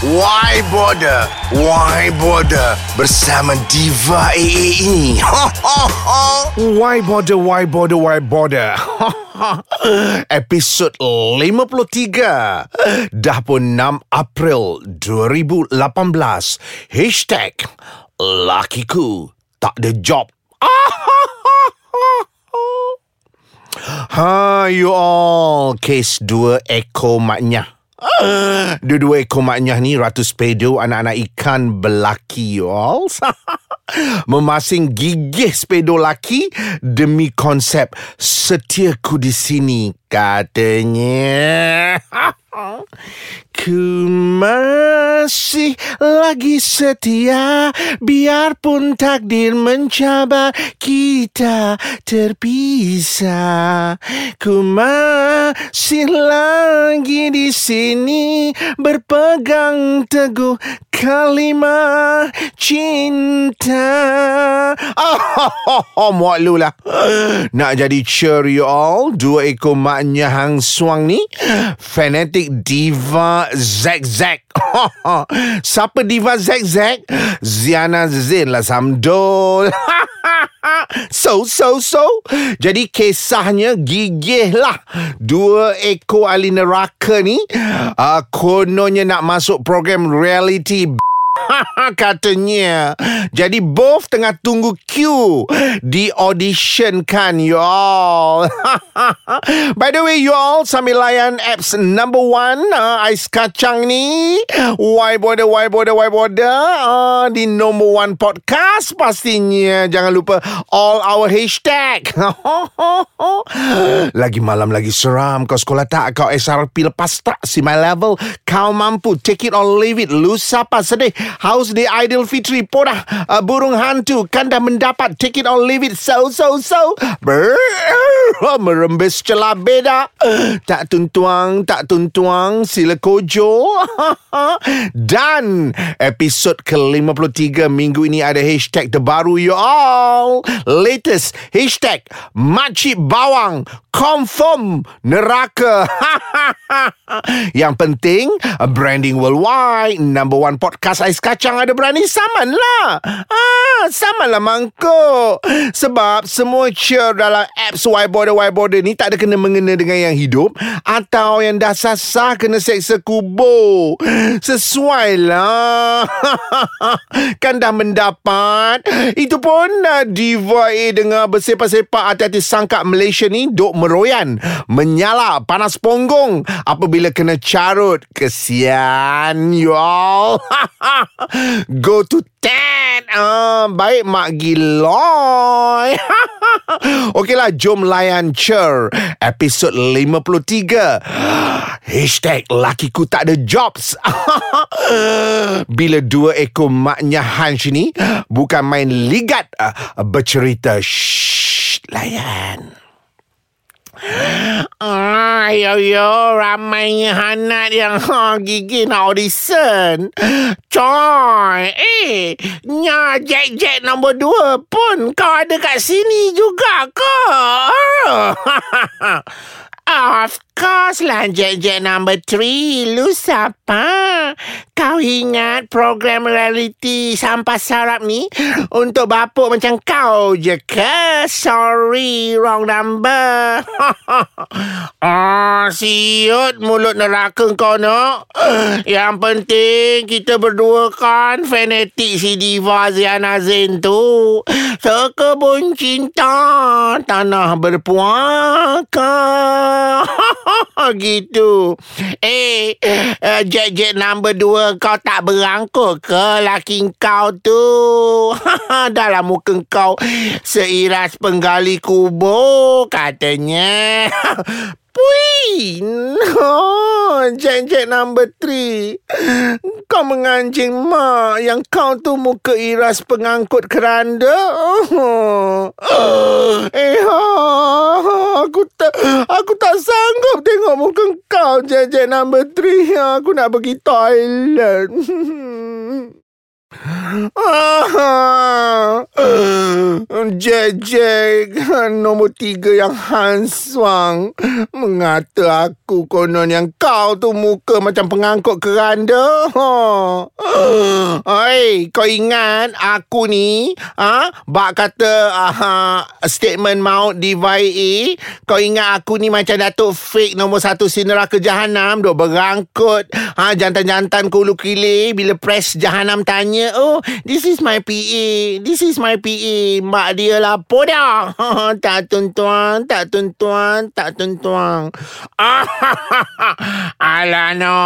Why Border? Why Border? Bersama Diva AA ini. Why bother, why bother, why bother? Episod 53 Dah pun 6 April 2018 Hashtag Lakiku. Tak ada job. Ha, you all. Kes dua ekor maknya Dua-dua ekor maknya ni Ratu Spedo Anak-anak ikan belaki you all. Memasing gigih spedo laki Demi konsep Setiaku di sini Katanya Ku masih lagi setia Biarpun takdir mencabar Kita terpisah. Ku masih lagi di sini Berpegang teguh kalimat cinta. Oh, oh, oh, oh lu lah. Nak jadi cheer you all Dua ekor maknya hang suang ni Fanatic diva Zack Zack. Siapa diva Zack Zack? Ziana Zin lah Samdol So, so, so. Jadi kisahnya gigih lah Dua ekor ahli neraka ni uh, Kononnya nak masuk program reality Katanya. Jadi both tengah tunggu queue Di audition kan you all. By the way you all Sambil layan apps number one uh, Ais kacang ni. Why bother, why bother, why bother? Uh, Di number one podcast Pastinya. Jangan lupa All our hashtag. Lagi malam lagi seram. Kau sekolah tak Kau SRP lepas tak Si my level. Kau mampu Take it or leave it. Lu siapa sedih Haus di Aidilfitri Podah uh, Burung hantu Kan dah mendapat Take it or leave it. So so so. Ber Merembes celah beda. Tak tuntuang Tak tuntuang Sila kojo. Dan Episod ke-53 Minggu ini ada hashtag terbaru you all. Latest Hashtag Makcik Bawang Confirm Neraka. Yang penting Branding worldwide Number one podcast Ais Kacang Ada berani saman lah ah, Saman lah mangkuk. Sebab semua cheer dalam apps Whiteboarder Whiteboarder ni Tak ada kena-mengena dengan yang hidup Atau yang dah sasah Kena seksa kubur. Sesuai lah Kan dah mendapat. Itu pun uh, Diva A dengar bersepak-sepak Hati-hati sangka Malaysia ni Duk meroyan. Menyala Panas punggung Apabila kena carut. Kesian You all Go to Ted uh, Baik Mak Giloy. Okeylah Jom layan Cher. Episod 53 Hashtag Lakiku tak ada jobs. Bila dua ekor maknya Hans ni Bukan main ligat uh, Bercerita. Shh Layan Ah, yo yo, ramainya hanat yang ha, gigi nak audition. Coy, eh, nya Jack Jack nombor dua pun kau ada kat sini juga ke? Of course lah Jack Jack number three. Lu siapa? Kau ingat program reality sampah sarap ni untuk bapuk macam kau je ke? Sorry, wrong number. ah, siut mulut neraka kau nak. Yang penting kita berdua kan fanatik si Diva Ziana Zain tu. Sekebun cinta tanah berpuaka. gitu. Eh, uh, jet-jet number dua kau tak berangkut ke laki kau tu? Dalam muka kau seiras penggali kubur katanya. Pui! Oh, Jet-jet number three. Kau menganjing mak yang kau tu muka iras pengangkut keranda. Oh. Eh, ha, aku tak aku tak sanggup tengok muka kau Jet-jet number three. Aku nak pergi toilet. Ah, Jack Nombor tiga yang handswang Mengata aku konon yang kau tu muka macam pengangkut keranda. Oi, kau ingat aku ni ha? Bak kata uh, statement maut di VIA Kau ingat aku ni macam Datuk fake nombor satu sinera ke Jahanam Duk berangkut ha, Jantan-jantan kulu kili Bila press Jahanam tanya Oh, this is my PA. This is my PA. Mak dia lah dah. tak tuan-tuan, tak tuan-tuan, tak tuan-tuan. Alah no,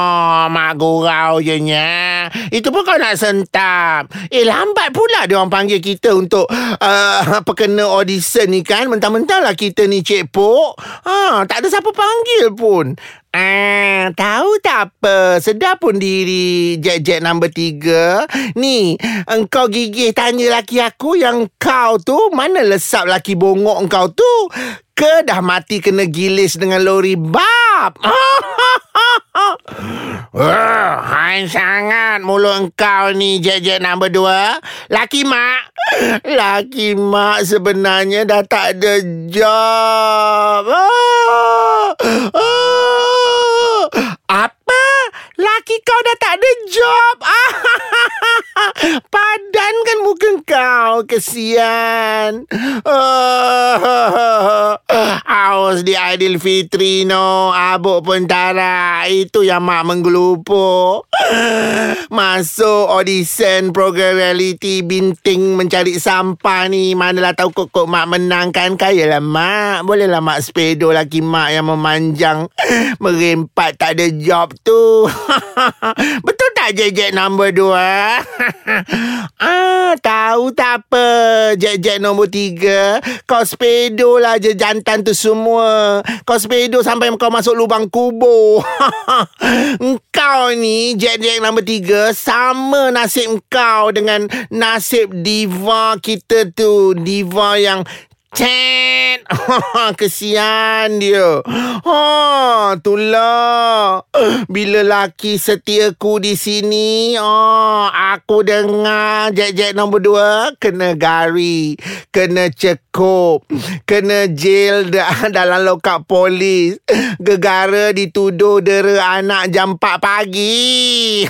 mak gurau je nya. Itu pun kau nak sentap. Eh, lambat pula dia orang panggil kita untuk uh, perkena audition ni kan. Mentang-mentang lah kita ni cik pok. Ha, tak ada siapa panggil pun. Ah, tahu tak apa. Sedar pun diri jet-jet nombor tiga. Ni, engkau gigih tanya laki aku yang kau tu mana lesap laki bongok engkau tu? Ke dah mati kena gilis dengan lori bab? Wah, hai sangat mulut engkau ni jet-jet nombor dua. Laki mak. Laki mak sebenarnya dah tak ada job. Ah, ah. Apa? Laki kau dah tak ada job? Padan kan muka kau. Kesian. Haus di Fitri no. Abuk pentara. Itu yang mak menggelupuk. Masuk audition program reality binting mencari sampah ni. Manalah tahu kok-kok mak menang kan. Kayalah mak. Bolehlah mak sepedo laki mak yang memanjang. Merempat tak ada job tu. Betul tak Jack-Jack nombor dua? ah, tahu tak apa. Jack-Jack nombor tiga. Kau sepedo lah je jantan tu semua. Kau sepedo sampai kau masuk lubang kubur. kau ni Jack-Jack nombor tiga sama nasib kau dengan nasib diva kita tu. Diva yang Chat. Kesian dia. Ha, itulah. Bila laki setiaku di sini, oh, aku dengar jet-jet nombor dua kena gari, kena cekup, kena jail dalam lokap polis. Gegara dituduh dera anak jam 4 pagi.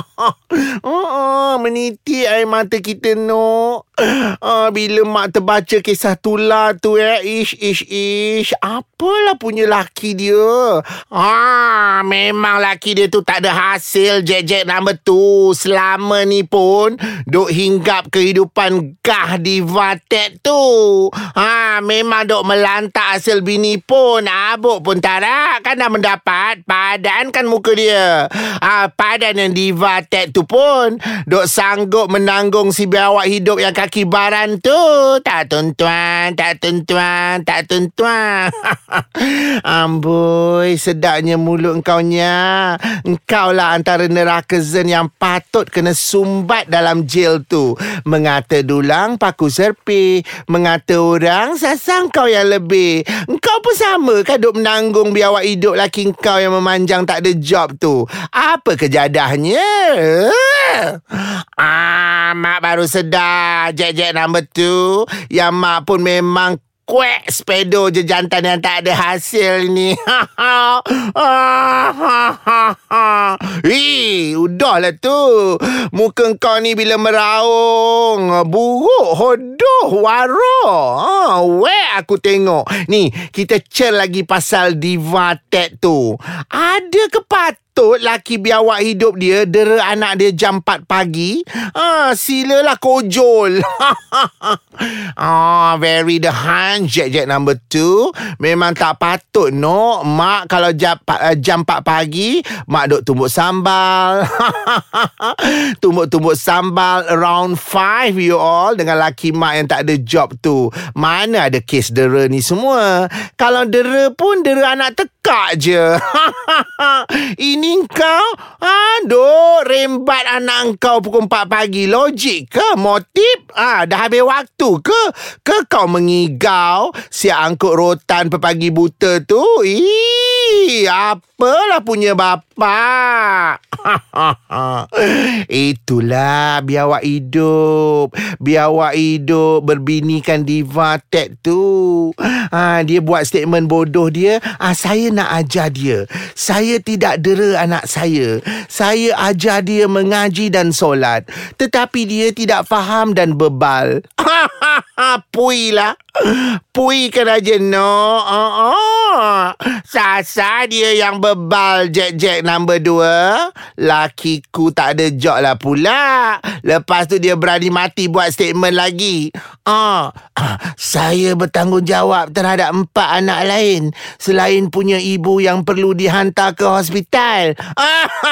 oh, meniti air mata kita, no. Ah, bila mak terbaca kisah tular tu eh, ish, ish, ish. Apalah punya laki dia. Ah, memang laki dia tu tak ada hasil jet-jet nama tu. Selama ni pun, duk hinggap kehidupan gah di vatet tu. Ah, memang duk melantak hasil bini pun. Abuk pun tak ada. Kan dah mendapat padan kan muka dia. Ah, padan yang di vatet tu pun, duk sanggup menanggung si biawak hidup yang kaki baran tu tak tuan-tuan, tak tuan-tuan, tak tuan-tuan. Amboi, sedapnya mulut engkau nya. Engkau lah antara neraka zen yang patut kena sumbat dalam jail tu. Mengata dulang paku serpi, mengata orang sasang kau yang lebih. Engkau pun sama kan duk menanggung biawak hidup laki engkau yang memanjang tak ada job tu. Apa kejadahnya? Ah, mak baru sedar Jack-Jack number two Yang mak pun memang Kuek sepedo je jantan yang tak ada hasil ni. Hei, udahlah tu. Muka kau ni bila meraung. Buruk, hodoh, waro. Ha, weh aku tengok. Ni, kita cer lagi pasal diva tet tu. Ada kepat laki biawak hidup dia dera anak dia jam 4 pagi. Ah, silalah kojol. ah, very the hand jet jet number 2. Memang tak patut no. Mak kalau jam, uh, jam 4 pagi, mak duk tumbuk sambal. tumbuk-tumbuk sambal around 5 you all dengan laki mak yang tak ada job tu. Mana ada kes dera ni semua? Kalau dera pun dera anak tekak je. Ini kau Aduh Rembat anak kau pukul 4 pagi Logik ke? Motif? Ah, dah habis waktu ke? Ke kau mengigau Siap angkut rotan pepagi buta tu? Ih apalah punya bapa. Itulah biawak hidup. Biawak hidup berbinikan diva Ted tu. Ha, dia buat statement bodoh dia. Ha, saya nak ajar dia. Saya tidak dera anak saya. Saya ajar dia mengaji dan solat. Tetapi dia tidak faham dan bebal. Pui lah. Pui kan aja no. Uh -uh. Sasa dia yang bebal Jack-Jack number dua. Lakiku tak ada job lah pula. Lepas tu dia berani mati buat statement lagi. Uh, saya bertanggungjawab terhadap empat anak lain. Selain punya ibu yang perlu dihantar ke hospital.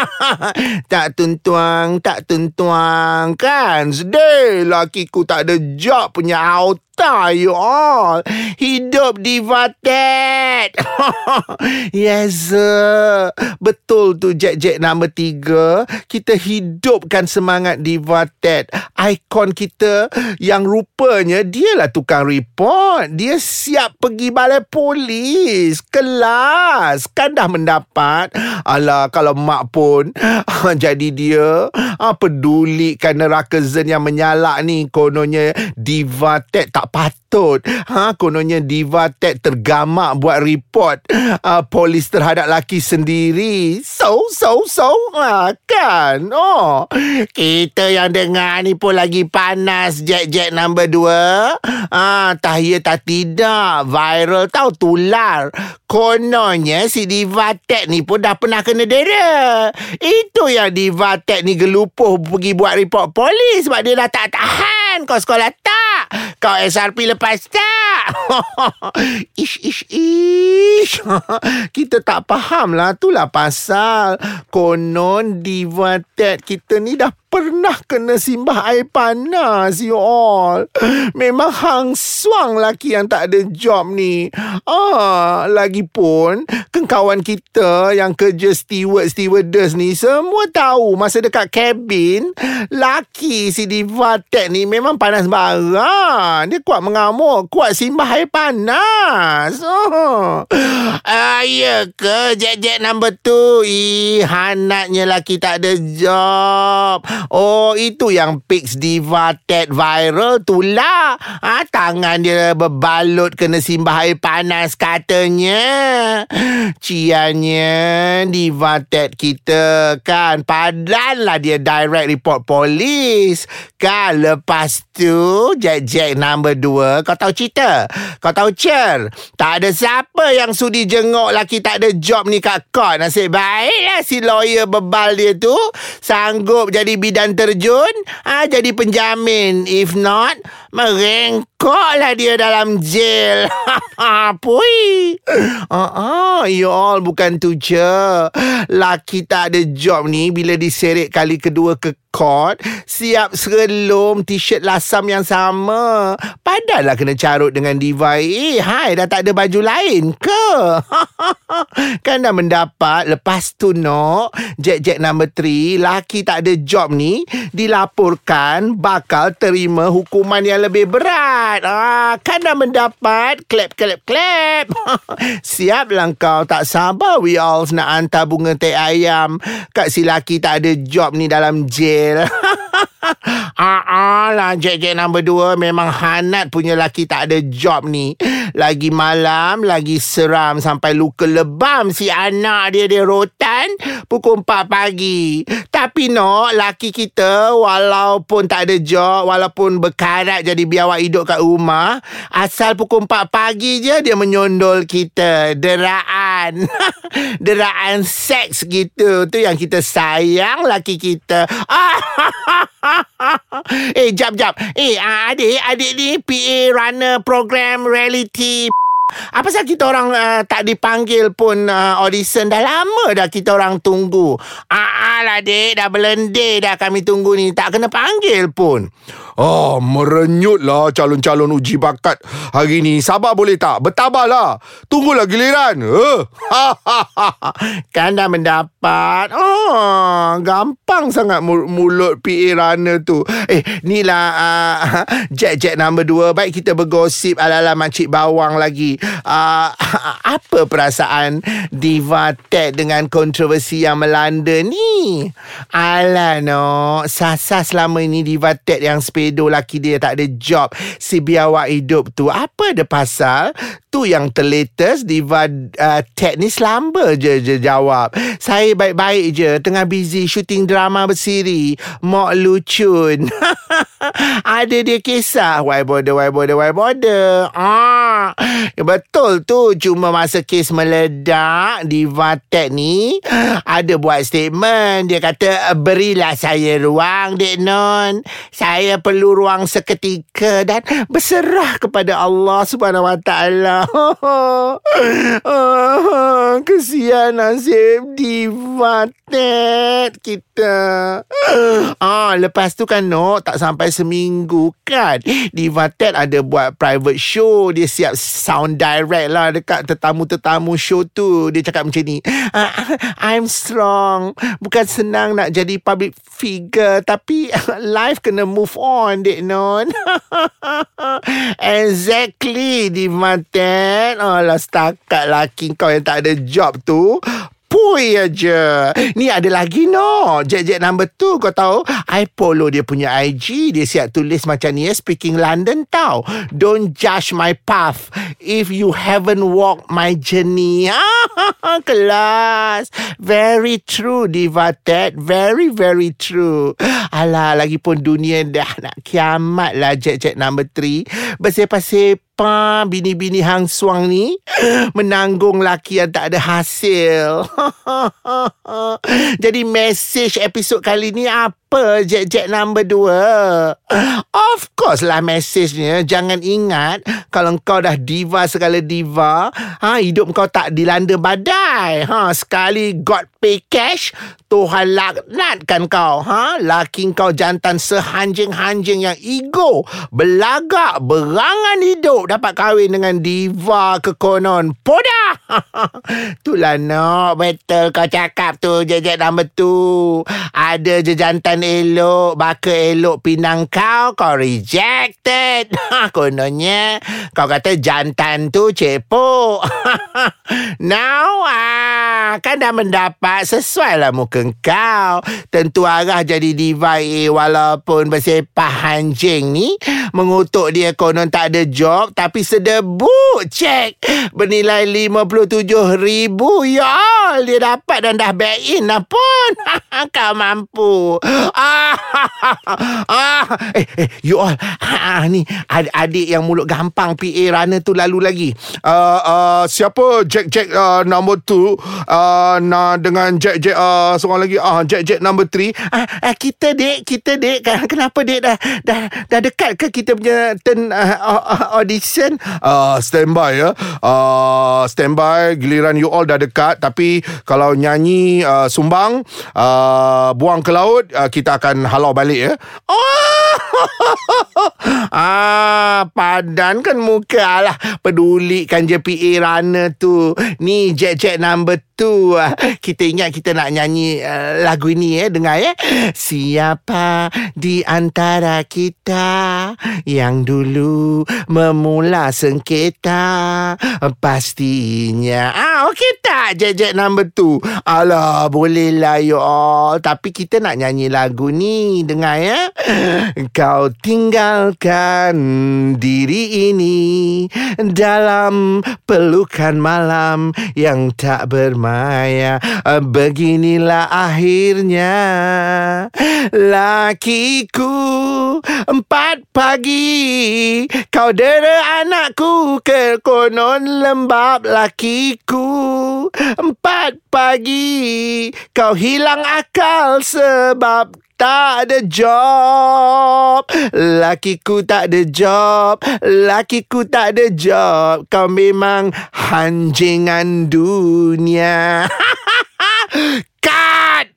tak tuntuang, tak tuntuang kan. Sedih lakiku tak ada job punya out tak you all Hidup divated Yes sir. Betul tu Jack-Jack nombor tiga. Kita hidupkan semangat divated Ikon kita Yang rupanya Dia lah tukang report. Dia siap pergi balai polis. Kelas. Kan dah mendapat. Alah kalau mak pun. Jadi dia Pedulikan neraka zen yang menyalak ni. Kononnya divated Tak tak patut. Ha, kononnya Diva Ted tergamak buat report uh, polis terhadap laki sendiri. So, so, so. Ha, kan? Oh. Kita yang dengar ni pun lagi panas Jack-Jack number dua. Ha, tak ya tak tidak. Viral tau tular. Kononnya si Diva Ted ni pun dah pernah kena dera. Itu yang Diva Ted ni gelupuh pergi buat report polis sebab dia dah tak tahan. Kau sekolah tak? Kau SRP lepas tak? ish, ish, ish. kita tak faham lah. Itulah pasal. Konon Diva Ted kita ni dah pernah kena simbah air panas you all. Memang hang suang laki yang tak ada job ni. Ah, lagipun kawan kita yang kerja steward stewardess ni semua tahu masa dekat kabin laki si Diva Tech ni memang panas barang. Dia kuat mengamuk, kuat simbah air panas. Oh. Ah, ya ke jet-jet number tu? Ih, hanatnya laki tak ada job. Oh, itu yang Pix Diva Ted viral tu lah. Ha, tangan dia berbalut kena simbah air panas katanya. Ciannya Diva Ted kita kan. Padan lah dia direct report polis. Kan lepas tu Jack-Jack number dua. Kau tahu cerita? Kau tahu cer? Tak ada siapa yang sudi jenguk laki tak ada job ni kat court. Nasib baiklah si lawyer bebal dia tu. Sanggup jadi bidang dan terjun ha, Jadi penjamin. If not Merengkok lah dia dalam jail. Pui. Uh, uh, You all bukan tu je Laki tak ada job ni Bila diseret kali kedua ke court Siap serelum t-shirt lasam yang sama. Padahlah kena carut dengan diva. Eh hai dah tak ada baju lain ke? Kan dah mendapat. Lepas tu no Jack-Jack number 3 Laki tak ada job ni Dilaporkan Bakal terima hukuman yang lebih berat. Ah, Kan dah mendapat Clap clap clap Siap lah kau Tak sabar we all Nak hantar bunga teh ayam. Kat si laki tak ada job ni dalam jail. Hasil Ah lah Jack-Jack number 2 Memang hanat punya laki tak ada job ni Lagi malam Lagi seram Sampai luka lebam Si anak dia Dia rotan Pukul 4 pagi Tapi no Laki kita Walaupun tak ada job Walaupun berkarat Jadi biawak hidup kat rumah Asal pukul 4 pagi je Dia menyondol kita Deraan Deraan seks gitu Tu yang kita sayang Laki kita Ah eh, jap, jap. Eh, adik, adik ni PA runner program reality. Apa sebab kita orang uh, tak dipanggil pun uh, audition dah lama dah kita orang tunggu. Ah lah dek dah belendeh dah kami tunggu ni tak kena panggil pun. Oh, merenyut lah calon-calon uji bakat hari ni. Sabar boleh tak? Bertabahlah. Tunggulah giliran. Uh. kan dah mendapat. Oh, gampang sangat mulut PA runner tu. Eh, ni lah uh, Jack-Jack number 2. Baik kita bergosip ala-ala makcik bawang lagi. Uh, apa perasaan Diva Ted dengan kontroversi yang melanda ni? Alah no, Sasa selama ini Diva Ted yang sepedo laki dia tak ada job. Si biawak hidup tu. Apa ada pasal? Tu yang terlatest Diva uh, Ted ni selamba je, je jawab. Saya baik-baik je. Tengah busy shooting drama bersiri. Mok lucun. ada dia kisah. Why bother, why bother, why bother. Ah, betul tu. Cuma masa kes meledak Diva Ted ni ada buat statement. Dia kata berilah saya ruang Dek Non. Saya perlu ruang seketika dan berserah kepada Allah Subhanahu Wa Taala. Kesian nasib diva Ted kita. Ah, lepas tu kan no, tak sampai seminggu kan. Diva Ted ada buat private show. Dia siap sound direct lah dekat tetamu-tetamu show tu. Dia cakap macam ni. Ah, I'm strong. Bukan senang nak jadi public figure tapi life kena move on dek non exactly di maten alah setakat laki kau yang tak ada job tu Pui aja. Ni ada lagi no. Jet-jet number tu kau tahu. I follow dia punya IG. Dia siap tulis macam ni. Eh, speaking London tau. Don't judge my path. If you haven't walked my journey. Kelas. Very true Diva Ted. Very very true. Alah lagipun dunia dah nak kiamat lah jet-jet number 3. Bersepah-sepah apa bini-bini hang suang ni menanggung laki yang tak ada hasil. Jadi message episod kali ni apa? apa jet-jet number dua? Of course lah mesejnya. Jangan ingat kalau kau dah diva segala diva, ha, hidup kau tak dilanda badai. Ha, sekali God pay cash, Tuhan laknatkan kau. Ha, laki kau jantan sehanjing-hanjing yang ego, belagak, berangan hidup dapat kahwin dengan diva kekonon. Podah! Itulah no, betul kau cakap tu jet-jet number tu. Ada je jantan elok, baka elok pinang kau, kau rejected. Kononnya, kau kata jantan tu cepo. Now, ah, kan dah mendapat sesuai lah muka kau. Tentu arah jadi diva eh, walaupun bersepah anjing ni. Mengutuk dia konon tak ada job, tapi sedebu cek. Bernilai RM57,000. Ya, dia dapat dan dah back in lah pun. kau mampu. Ah, ah, eh, eh, you all, ah, ni adik yang mulut gampang PA runner tu lalu lagi. Uh, uh, siapa Jack Jack uh, number two uh, nah, dengan Jack Jack uh, seorang lagi ah uh, Jack Jack number three. Ah, uh, kita dek, kita dek. Kenapa dek dah dah dah dekat ke kita punya turn uh, audition? Uh, standby ya. Uh, standby giliran you all dah dekat tapi kalau nyanyi uh, sumbang uh, buang ke laut uh, kita akan halau balik ya. Oh! ah, padan kan muka lah. Pedulikan je PA runner tu. Ni jet-jet number tu kita ingat kita nak nyanyi uh, lagu ini eh. Dengar ya siapa di antara kita yang dulu memula sengketa? Pastinya. Ah okey tak jet number tu alah boleh lah you all. Tapi kita nak nyanyi lagu ni. Dengar ya kau tinggalkan diri ini dalam pelukan malam yang tak bermain Maya Beginilah akhirnya. Lakiku Empat pagi Kau dera anakku Ke konon lembab lakiku. Empat pagi Kau hilang akal Sebab tak ada job. Lakiku tak ada job. Lakiku tak ada job. Kau memang hanjingan dunia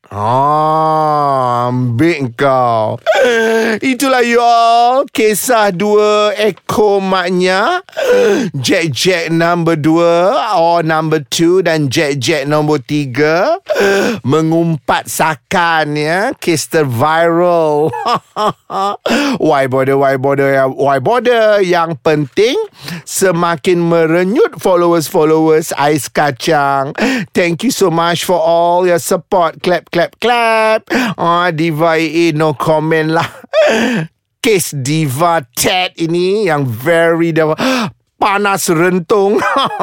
Oh, ambil kau. Itulah you all. Kisah dua ekor maknya. Jack Jack number dua Or number two Dan Jack Jack nombor tiga. Mengumpat sakan ya. Kes terviral Why bother Why bother Why bother? Yang penting Semakin merenyut Followers-followers Ais kacang. Thank you so much For all your support. Clap clap clap Ah, Diva AA No comment lah. Kes Diva Ted ini Yang very panas rentung.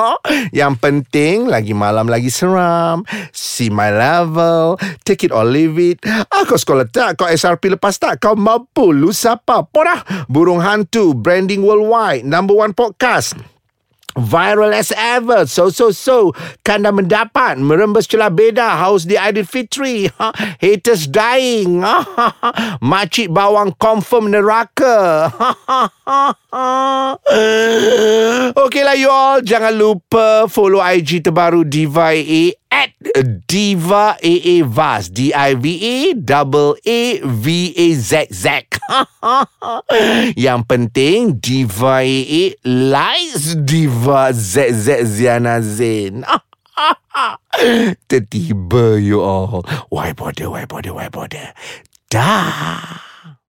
Yang penting Lagi malam lagi seram. See my level. Take it or leave it. Ah, Kau sekolah tak Kau SRP lepas tak Kau mampu Lu siapa Porah Burung Hantu Branding Worldwide Number one podcast Viral as ever. So so so Kanda mendapat Merembes celah beda Haus di Aidilfitri ha, Haters dying. Ha, ha. Makcik bawang confirm neraka. Ha, ha, ha, ha. Okay lah you all. Jangan lupa Follow IG terbaru Diva At Diva AA Vaz. D-I-V-A Double A-V-A-Z-Z Yang penting Diva AA Likes Diva Z-Z Ziana Zain. Tertiba you all. Why bother, why bother, why bother? Dah